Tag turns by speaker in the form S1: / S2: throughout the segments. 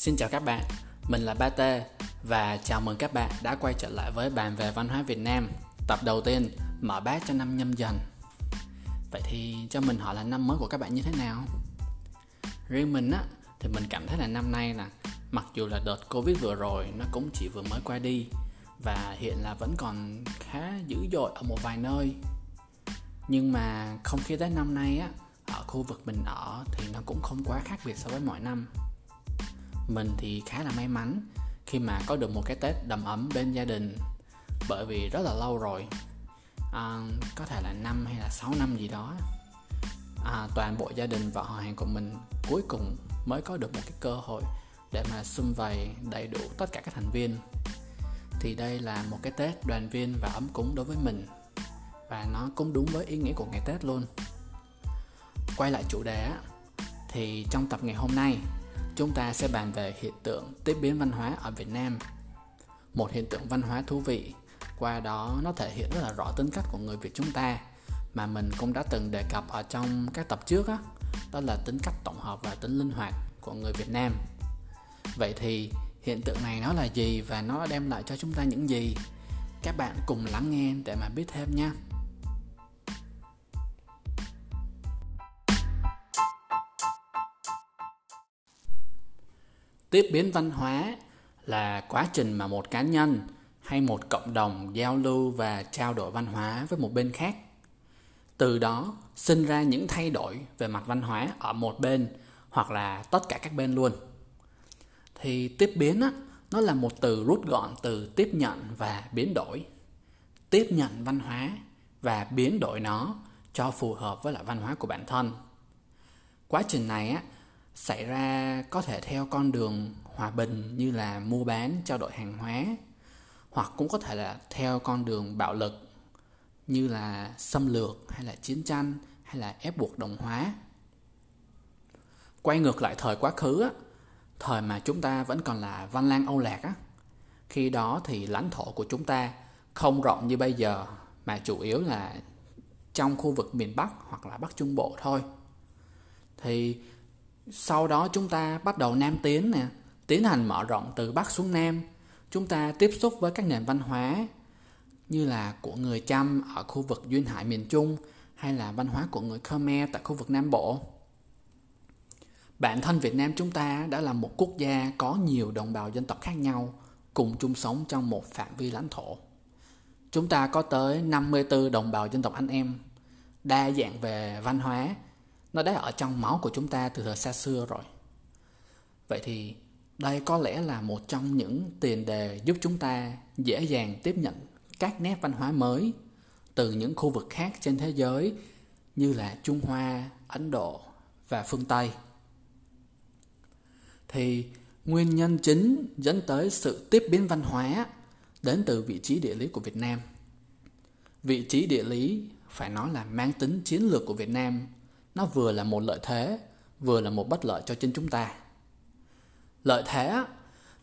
S1: Xin chào các bạn, mình là Ba T và chào mừng các bạn đã quay trở lại với bàn về văn hóa Việt Nam. Tập đầu tiên mở bát cho năm nhâm dần. Vậy thì cho mình hỏi là năm mới của các bạn như thế nào? Riêng mình á, thì mình cảm thấy là năm nay là Mặc dù là đợt Covid vừa rồi nó cũng chỉ vừa mới qua đi Và hiện là vẫn còn khá dữ dội ở một vài nơi. Nhưng mà không khí Tết năm nay á Ở khu vực mình ở thì nó cũng không quá khác biệt so với mọi năm mình thì khá là may mắn khi mà có được một cái tết đầm ấm bên gia đình. Bởi vì rất là lâu rồi. À, có thể là năm hay là 6 năm gì đó. À, toàn bộ gia đình và họ hàng của mình cuối cùng mới có được một cái cơ hội để mà xung vầy đầy đủ tất cả các thành viên. Thì đây là một cái tết đoàn viên và ấm cúng đối với mình. Và nó cũng đúng với ý nghĩa của ngày tết luôn. Quay lại chủ đề thì trong tập ngày hôm nay chúng ta sẽ bàn về hiện tượng tiếp biến văn hóa ở Việt Nam. Một hiện tượng văn hóa thú vị, qua đó nó thể hiện rất là rõ tính cách của người Việt chúng ta mà mình cũng đã từng đề cập ở trong các tập trước đó, đó là tính cách tổng hợp và tính linh hoạt của người Việt Nam. Vậy thì hiện tượng này nó là gì và nó đem lại cho chúng ta những gì? Các bạn cùng lắng nghe để mà biết thêm nha. Tiếp biến văn hóa là quá trình mà một cá nhân hay một cộng đồng giao lưu và trao đổi văn hóa với một bên khác. Từ đó sinh ra những thay đổi về mặt văn hóa ở một bên hoặc là tất cả các bên luôn. Thì tiếp biến á, nó là một từ rút gọn từ tiếp nhận và biến đổi. Tiếp nhận văn hóa và biến đổi nó cho phù hợp với lại văn hóa của bản thân. Quá trình này á, xảy ra có thể theo con đường hòa bình như là mua bán trao đổi hàng hóa hoặc cũng có thể là theo con đường bạo lực như là xâm lược hay là chiến tranh hay là ép buộc đồng hóa. Quay ngược lại thời quá khứ á, thời mà chúng ta vẫn còn là văn lang âu lạc á khi đó thì lãnh thổ của chúng ta không rộng như bây giờ mà chủ yếu là trong khu vực miền bắc hoặc là bắc trung bộ thôi. Thì sau đó chúng ta bắt đầu nam tiến nè, tiến hành mở rộng từ bắc xuống nam. Chúng ta tiếp xúc với các nền văn hóa như là của người chăm ở khu vực duyên hải miền trung hay là văn hóa của người khmer tại khu vực nam bộ. Bản thân việt nam chúng ta đã là một quốc gia có nhiều đồng bào dân tộc khác nhau, cùng chung sống trong một phạm vi lãnh thổ. Chúng ta có tới 54 đồng bào dân tộc anh em, đa dạng về văn hóa nó đã ở trong máu của chúng ta từ thời xa xưa rồi vậy thì đây có lẽ là một trong những tiền đề giúp chúng ta dễ dàng tiếp nhận các nét văn hóa mới từ những khu vực khác trên thế giới như là Trung Hoa, Ấn Độ và phương Tây. Thì nguyên nhân chính dẫn tới sự tiếp biến văn hóa đến từ vị trí địa lý của Việt Nam. Vị trí địa lý phải nói là mang tính chiến lược của Việt Nam nó vừa là một lợi thế, vừa là một bất lợi cho chính chúng ta. Lợi thế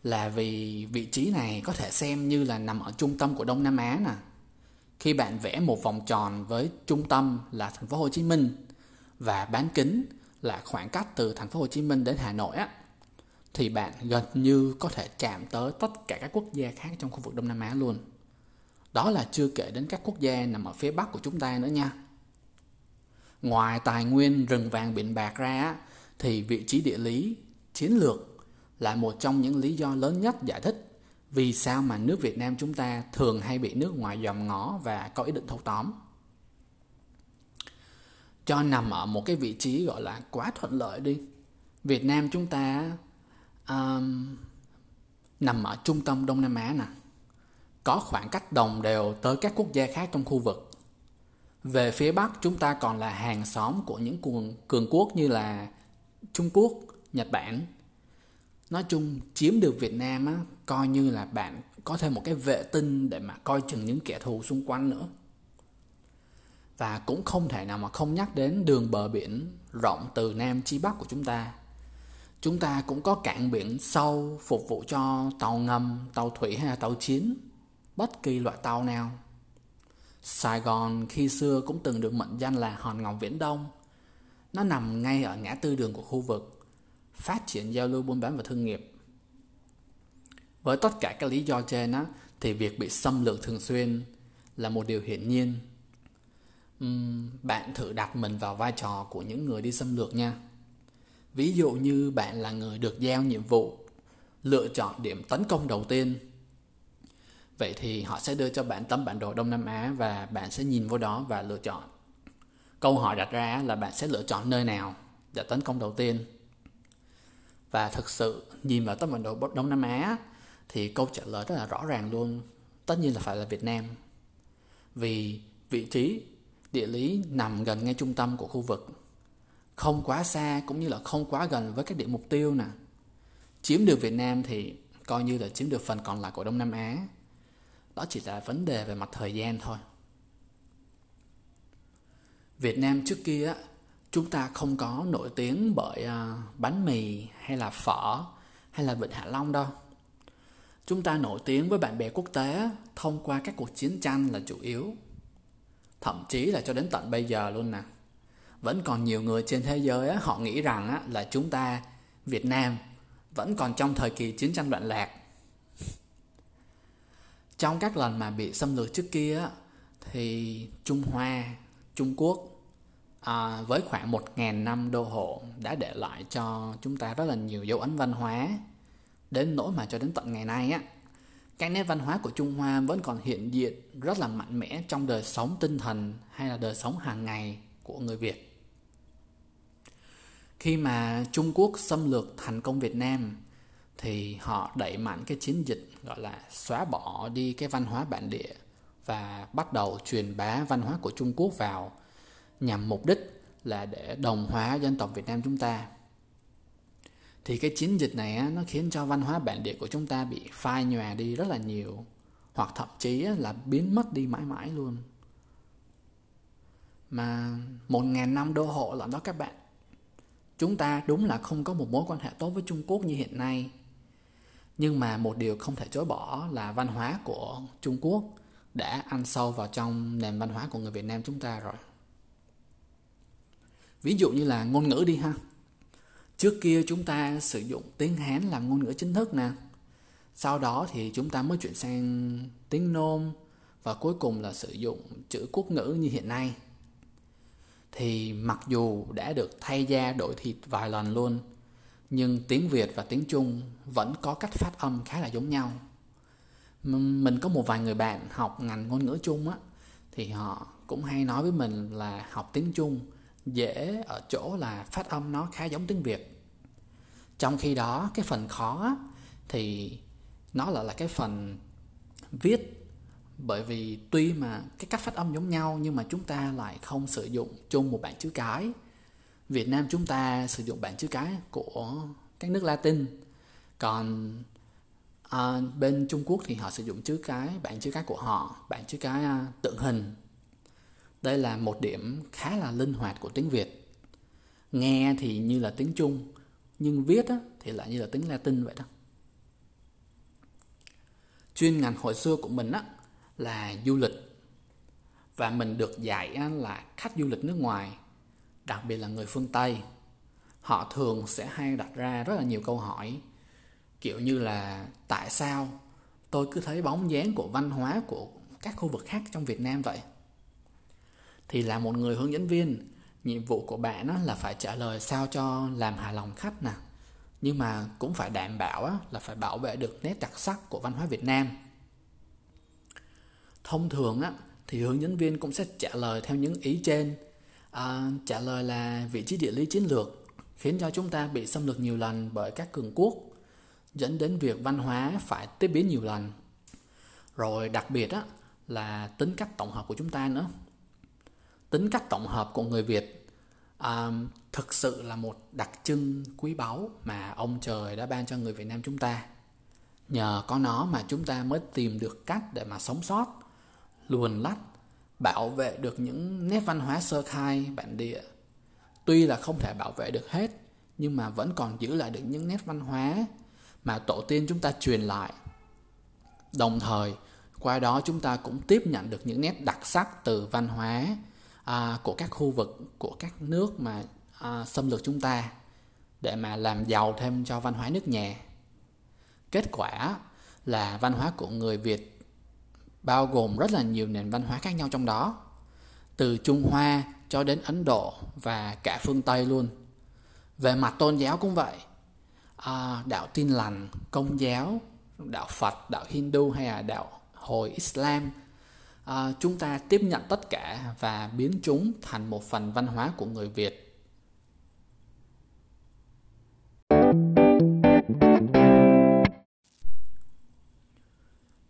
S1: là vì vị trí này có thể xem như là nằm ở trung tâm của đông nam á nè. Khi bạn vẽ một vòng tròn với trung tâm là thành phố hồ chí minh và bán kính là khoảng cách từ thành phố hồ chí minh đến hà nội á, thì bạn gần như có thể chạm tới tất cả các quốc gia khác trong khu vực đông nam á luôn. Đó là chưa kể đến các quốc gia nằm ở phía bắc của chúng ta nữa nha ngoài tài nguyên rừng vàng biển bạc ra thì vị trí địa lý chiến lược là một trong những lý do lớn nhất giải thích vì sao mà nước Việt Nam chúng ta thường hay bị nước ngoài dòm ngó và có ý định thâu tóm. Cho nằm ở một cái vị trí gọi là quá thuận lợi đi. Việt Nam chúng ta um, nằm ở trung tâm Đông Nam Á nè. Có khoảng cách đồng đều tới các quốc gia khác trong khu vực. Về phía Bắc chúng ta còn là hàng xóm của những cường, cường quốc như là Trung Quốc, Nhật Bản, nói chung chiếm được Việt Nam á coi như là bạn có thêm một cái vệ tinh để mà coi chừng những kẻ thù xung quanh nữa. Và cũng không thể nào mà không nhắc đến đường bờ biển rộng từ nam chí bắc của chúng ta. Chúng ta cũng có cảng biển sâu phục vụ cho tàu ngầm tàu thủy hay là tàu chiến bất kỳ loại tàu nào. Sài Gòn khi xưa cũng từng được mệnh danh là hòn ngọc viễn đông. Nó nằm ngay ở ngã tư đường của khu vực phát triển giao lưu buôn bán và thương nghiệp. Với tất cả các lý do trên á thì việc bị xâm lược thường xuyên là một điều hiển nhiên. Uhm, bạn thử đặt mình vào vai trò của những người đi xâm lược nha. Ví dụ như bạn là người được giao nhiệm vụ lựa chọn điểm tấn công đầu tiên vậy thì họ sẽ đưa cho bạn tấm bản đồ đông nam á và bạn sẽ nhìn vô đó và lựa chọn. Câu hỏi đặt ra là bạn sẽ lựa chọn nơi nào? Để tấn công đầu tiên. Và thực sự nhìn vào tấm bản đồ đông nam á thì câu trả lời rất là rõ ràng luôn. Tất nhiên là phải là việt nam. Vì vị trí, địa lý nằm gần ngay trung tâm của khu vực. Không quá xa cũng như là không quá gần với các điểm mục tiêu nè. Chiếm được Việt Nam thì coi như là chiếm được phần còn lại của Đông Nam Á đó chỉ là vấn đề về mặt thời gian thôi. Việt Nam trước kia chúng ta không có nổi tiếng bởi à, bánh mì hay là phở hay là vịnh Hạ Long đâu. Chúng ta nổi tiếng với bạn bè quốc tế thông qua các cuộc chiến tranh là chủ yếu. Thậm chí là cho đến tận bây giờ luôn nè. Vẫn còn nhiều người trên thế giới họ nghĩ rằng là chúng ta, Việt Nam, vẫn còn trong thời kỳ chiến tranh loạn lạc trong các lần mà bị xâm lược trước kia thì Trung Hoa, Trung Quốc à, với khoảng 1.000 năm đô hộ đã để lại cho chúng ta rất là nhiều dấu ấn văn hóa. Đến nỗi mà cho đến tận ngày nay á các nét văn hóa của Trung Hoa vẫn còn hiện diện rất là mạnh mẽ trong đời sống tinh thần hay là đời sống hàng ngày của người Việt. Khi mà Trung Quốc xâm lược thành công Việt Nam thì họ đẩy mạnh cái chiến dịch, gọi là xóa bỏ đi cái văn hóa bản địa và bắt đầu truyền bá văn hóa của Trung Quốc vào nhằm mục đích là để đồng hóa dân tộc Việt Nam chúng ta. Thì cái chiến dịch này nó khiến cho văn hóa bản địa của chúng ta bị phai nhòa đi rất là nhiều, hoặc thậm chí là biến mất đi mãi mãi luôn. Mà một ngàn năm đô hộ là đó các bạn, Chúng ta đúng là không có một mối quan hệ tốt với Trung Quốc như hiện nay. Nhưng mà một điều không thể chối bỏ là văn hóa của Trung Quốc đã ăn sâu vào trong nền văn hóa của người Việt Nam chúng ta rồi. Ví dụ như là ngôn ngữ đi ha. Trước kia chúng ta sử dụng tiếng Hán làm ngôn ngữ chính thức nè. Sau đó thì chúng ta mới chuyển sang tiếng Nôm và cuối cùng là sử dụng chữ quốc ngữ như hiện nay thì mặc dù đã được thay da đổi thịt vài lần luôn nhưng tiếng Việt và tiếng Trung vẫn có cách phát âm khá là giống nhau. Mình có một vài người bạn học ngành ngôn ngữ Trung á thì họ cũng hay nói với mình là học tiếng Trung dễ ở chỗ là phát âm nó khá giống tiếng Việt. Trong khi đó cái phần khó á, thì nó lại là cái phần viết bởi vì tuy mà cái cách phát âm giống nhau nhưng mà chúng ta lại không sử dụng chung một bảng chữ cái Việt Nam chúng ta sử dụng bảng chữ cái của các nước Latin. Còn à, bên Trung Quốc thì họ sử dụng chữ cái bảng chữ cái của họ bảng chữ cái à, tượng hình. Đây là một điểm khá là linh hoạt của tiếng Việt. Nghe thì như là tiếng Trung nhưng viết á, thì lại như là tiếng Latin vậy đó. Chuyên ngành hồi xưa của mình á là du lịch. Và mình được dạy là khách du lịch nước ngoài đặc biệt là người phương tây, họ thường sẽ hay đặt ra rất là nhiều câu hỏi, kiểu như là, tại sao tôi cứ thấy bóng dáng của văn hóa của các khu vực khác trong việt nam vậy? Thì là một người hướng dẫn viên, nhiệm vụ của bạn là phải trả lời sao cho làm hài lòng khách nè. Nhưng mà cũng phải đảm bảo là phải bảo vệ được nét đặc sắc của văn hóa việt nam. Thông thường á thì hướng dẫn viên cũng sẽ trả lời theo những ý trên à, trả lời là vị trí địa lý chiến lược khiến cho chúng ta bị xâm lược nhiều lần bởi các cường quốc dẫn đến việc văn hóa phải tiếp biến nhiều lần. Rồi đặc biệt á là tính cách tổng hợp của chúng ta nữa. Tính cách tổng hợp của người việt à, thực sự là một đặc trưng quý báu mà ông trời đã ban cho người việt nam chúng ta. Nhờ có nó mà chúng ta mới tìm được cách để mà sống sót luồn lách bảo vệ được những nét văn hóa sơ khai bản địa. Tuy là không thể bảo vệ được hết nhưng mà vẫn còn giữ lại được những nét văn hóa mà tổ tiên chúng ta truyền lại. Đồng thời qua đó chúng ta cũng tiếp nhận được những nét đặc sắc từ văn hóa à, của các khu vực của các nước mà à, xâm lược chúng ta để mà làm giàu thêm cho văn hóa nước nhà. Kết quả là văn hóa của người Việt bao gồm rất là nhiều nền văn hóa khác nhau trong đó từ Trung Hoa cho đến Ấn Độ và cả phương Tây luôn. Về mặt tôn giáo cũng vậy. À, đạo tin lành công giáo đạo Phật đạo Hindu hay là đạo hồi Islam à, chúng ta tiếp nhận tất cả và biến chúng thành một phần văn hóa của người Việt.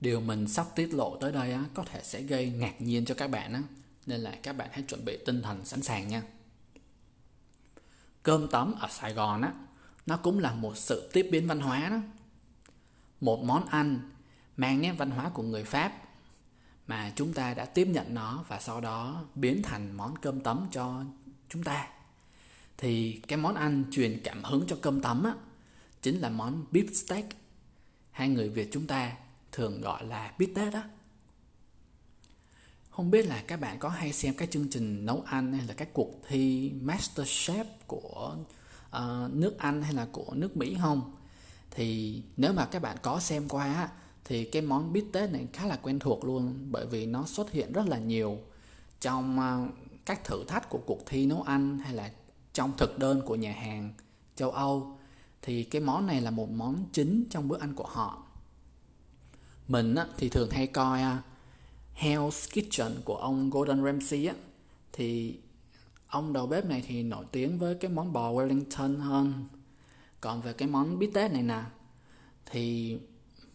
S1: Điều mình sắp tiết lộ tới đây á, có thể sẽ gây ngạc nhiên cho các bạn á, nên là các bạn hãy chuẩn bị tinh thần sẵn sàng nha. Cơm tấm ở Sài Gòn á, nó cũng là một sự tiếp biến văn hóa đó. Một món ăn mang nét văn hóa của người Pháp mà chúng ta đã tiếp nhận nó và sau đó biến thành món cơm tấm cho chúng ta. Thì cái món ăn truyền cảm hứng cho cơm tấm á, chính là món beef steak. Hai người Việt chúng ta thường gọi là bít tết đó không biết là các bạn có hay xem các chương trình nấu ăn hay là các cuộc thi Masterchef của uh, nước Anh hay là của nước Mỹ không? Thì nếu mà các bạn có xem qua thì cái món bít tết này khá là quen thuộc luôn bởi vì nó xuất hiện rất là nhiều trong uh, các thử thách của cuộc thi nấu ăn hay là trong thực đơn của nhà hàng châu Âu. Thì cái món này là một món chính trong bữa ăn của họ mình á, thì thường hay coi uh, Hell's Kitchen của ông Gordon Ramsay á. Thì ông đầu bếp này thì nổi tiếng với cái món bò Wellington hơn. Còn về cái món bít tết này nè thì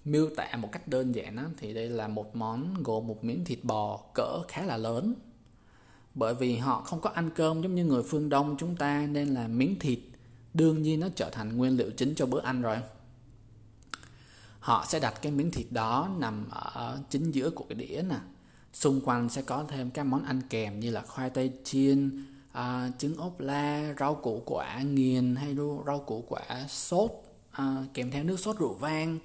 S1: miêu tả một cách đơn giản á, thì đây là một món gồm một miếng thịt bò cỡ khá là lớn. Bởi vì họ không có ăn cơm giống như người phương đông chúng ta nên là miếng thịt đương nhiên nó trở thành nguyên liệu chính cho bữa ăn rồi họ sẽ đặt cái miếng thịt đó nằm ở chính giữa của cái đĩa nè. Xung quanh sẽ có thêm các món ăn kèm như là khoai tây chiên à, trứng ốp la rau củ quả nghiền hay rau củ quả sốt à, kèm theo nước sốt rượu vang.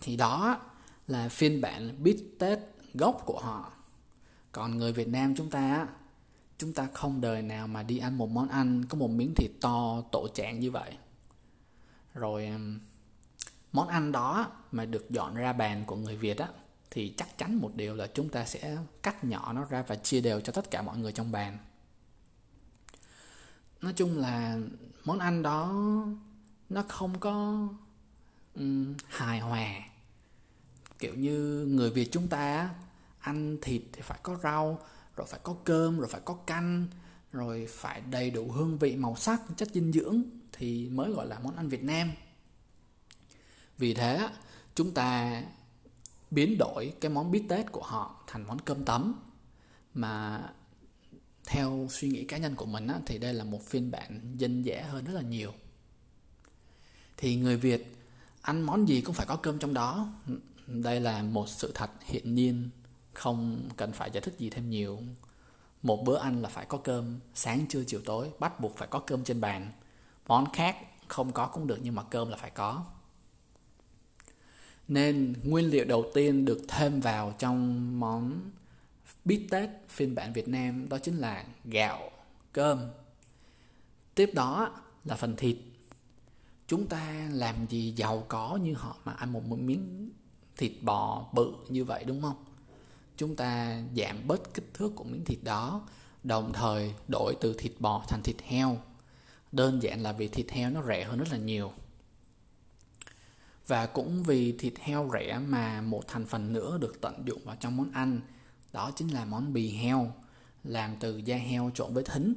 S1: Thì đó là phiên bản bít tết gốc của họ. Còn người việt nam chúng ta chúng ta không đời nào mà đi ăn một món ăn có một miếng thịt to tổ trạng như vậy. Rồi món ăn đó mà được dọn ra bàn của người Việt á thì chắc chắn một điều là chúng ta sẽ cắt nhỏ nó ra và chia đều cho tất cả mọi người trong bàn. Nói chung là món ăn đó nó không có um, hài hòa. Kiểu như người Việt chúng ta ăn thịt thì phải có rau, rồi phải có cơm, rồi phải có canh, rồi phải đầy đủ hương vị, màu sắc, chất dinh dưỡng thì mới gọi là món ăn Việt Nam vì thế chúng ta biến đổi cái món bít tết của họ thành món cơm tấm. Mà theo suy nghĩ cá nhân của mình á, thì đây là một phiên bản dân dã hơn rất là nhiều. Thì người việt ăn món gì cũng phải có cơm trong đó. Đây là một sự thật hiển nhiên không cần phải giải thích gì thêm nhiều. Một bữa ăn là phải có cơm sáng trưa chiều tối bắt buộc phải có cơm trên bàn. Món khác không có cũng được nhưng mà cơm là phải có nên nguyên liệu đầu tiên được thêm vào trong món bít tết phiên bản Việt Nam đó chính là gạo, cơm. Tiếp đó là phần thịt. Chúng ta làm gì giàu có như họ mà ăn một miếng thịt bò bự như vậy đúng không? Chúng ta giảm bớt kích thước của miếng thịt đó, đồng thời đổi từ thịt bò thành thịt heo. Đơn giản là vì thịt heo nó rẻ hơn rất là nhiều. Và cũng vì thịt heo rẻ mà một thành phần nữa được tận dụng vào trong món ăn, đó chính là món bì heo, làm từ da heo trộn với thính.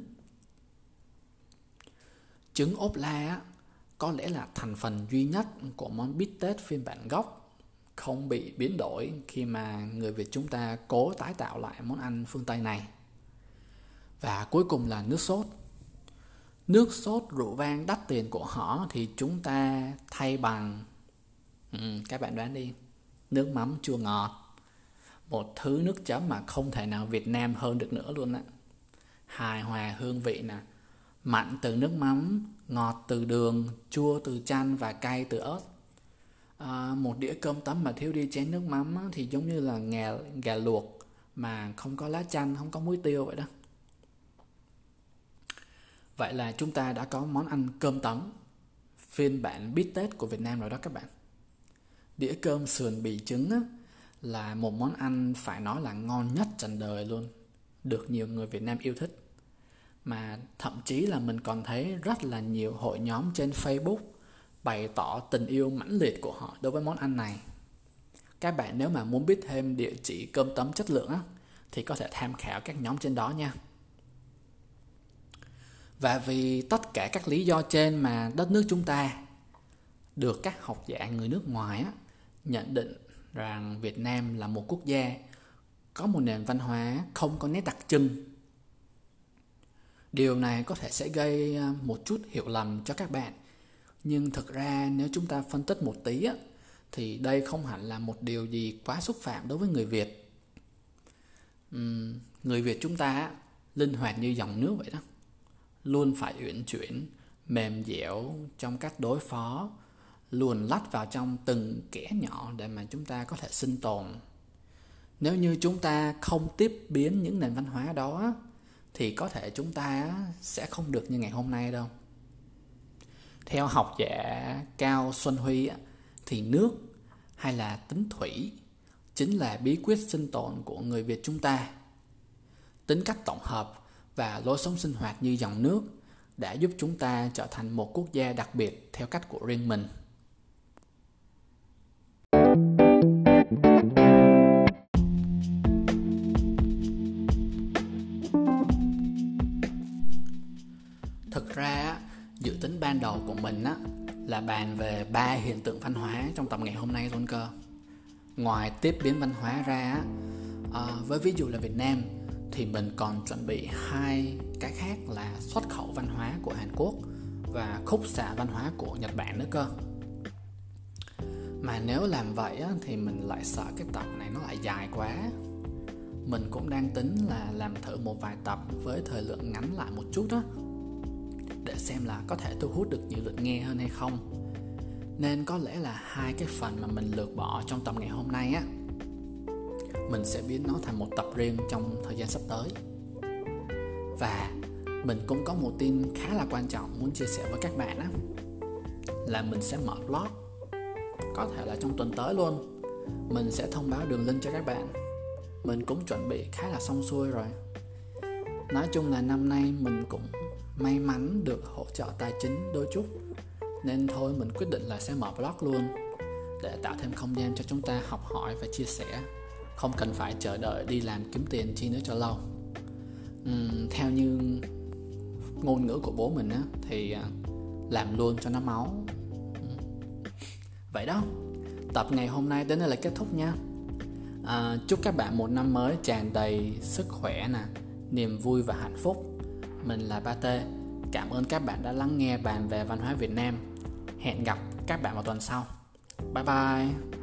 S1: Trứng ốp la có lẽ là thành phần duy nhất của món bít tết phiên bản gốc, không bị biến đổi khi mà người Việt chúng ta cố tái tạo lại món ăn phương Tây này. Và cuối cùng là nước sốt. Nước sốt rượu vang đắt tiền của họ thì chúng ta thay bằng Ừ, các bạn đoán đi. Nước mắm chua ngọt. Một thứ nước chấm mà không thể nào Việt Nam hơn được nữa luôn á. Hài hòa hương vị nè. Mặn từ nước mắm ngọt từ đường chua từ chanh và cay từ ớt. À, một đĩa cơm tấm mà thiếu đi chén nước mắm á, thì giống như là gà, gà luộc mà không có lá chanh không có muối tiêu vậy đó. Vậy là chúng ta đã có món ăn cơm tấm. Phiên bản bít tết của Việt Nam rồi đó các bạn đĩa cơm sườn bì trứng á, là một món ăn phải nói là ngon nhất trần đời luôn được nhiều người Việt Nam yêu thích. Mà thậm chí là mình còn thấy rất là nhiều hội nhóm trên Facebook bày tỏ tình yêu mãnh liệt của họ đối với món ăn này. Các bạn nếu mà muốn biết thêm địa chỉ cơm tấm chất lượng á, thì có thể tham khảo các nhóm trên đó nha. Và vì tất cả các lý do trên mà đất nước chúng ta được các học giả người nước ngoài á, nhận định rằng Việt Nam là một quốc gia có một nền văn hóa không có nét đặc trưng. Điều này có thể sẽ gây à, một chút hiểu lầm cho các bạn. Nhưng thực ra nếu chúng ta phân tích một tí á, thì đây không hẳn là một điều gì quá xúc phạm đối với người Việt. Uhm, người Việt chúng ta linh hoạt như dòng nước vậy đó. Luôn phải uyển chuyển, mềm dẻo trong cách đối phó luồn lách vào trong từng kẻ nhỏ để mà chúng ta có thể sinh tồn. Nếu như chúng ta không tiếp biến những nền văn hóa đó, thì có thể chúng ta sẽ không được như ngày hôm nay đâu. Theo học giả cao xuân huy thì nước hay là tính thủy chính là bí quyết sinh tồn của người việt chúng ta. Tính cách tổng hợp và lối sống sinh hoạt như dòng nước đã giúp chúng ta trở thành một quốc gia đặc biệt theo cách của riêng mình. Thực ra dự tính ban đầu của mình á là bàn về ba hiện tượng văn hóa trong tập ngày hôm nay luôn cơ. Ngoài tiếp biến văn hóa ra à, với ví dụ là việt nam thì mình còn chuẩn bị hai cái khác là xuất khẩu văn hóa của hàn quốc và khúc xạ văn hóa của nhật bản nữa cơ. Mà nếu làm vậy á, thì mình lại sợ cái tập này nó lại dài quá. Mình cũng đang tính là làm thử một vài tập với thời lượng ngắn lại một chút đó xem là có thể thu hút được nhiều lượt nghe hơn hay không. Nên có lẽ là hai cái phần mà mình lược bỏ trong tập ngày hôm nay á, mình sẽ biến nó thành một tập riêng trong thời gian sắp tới. Và mình cũng có một tin khá là quan trọng muốn chia sẻ với các bạn á, là mình sẽ mở blog. Có thể là trong tuần tới luôn, mình sẽ thông báo đường link cho các bạn. Mình cũng chuẩn bị khá là xong xuôi rồi. Nói chung là năm nay mình cũng may mắn được hỗ trợ tài chính đôi chút. Nên thôi mình quyết định là sẽ mở blog luôn để tạo thêm không gian cho chúng ta học hỏi và chia sẻ. Không cần phải chờ đợi đi làm kiếm tiền chi nữa cho lâu. Uhm, theo như ngôn ngữ của bố mình á thì à, làm luôn cho nó máu. Vậy đó tập ngày hôm nay đến đây là kết thúc nha. À, chúc các bạn một năm mới tràn đầy sức khỏe nè niềm vui và hạnh phúc mình là ba t. Cảm ơn các bạn đã lắng nghe bàn về văn hóa việt nam. Hẹn gặp các bạn vào tuần sau. Bye bye.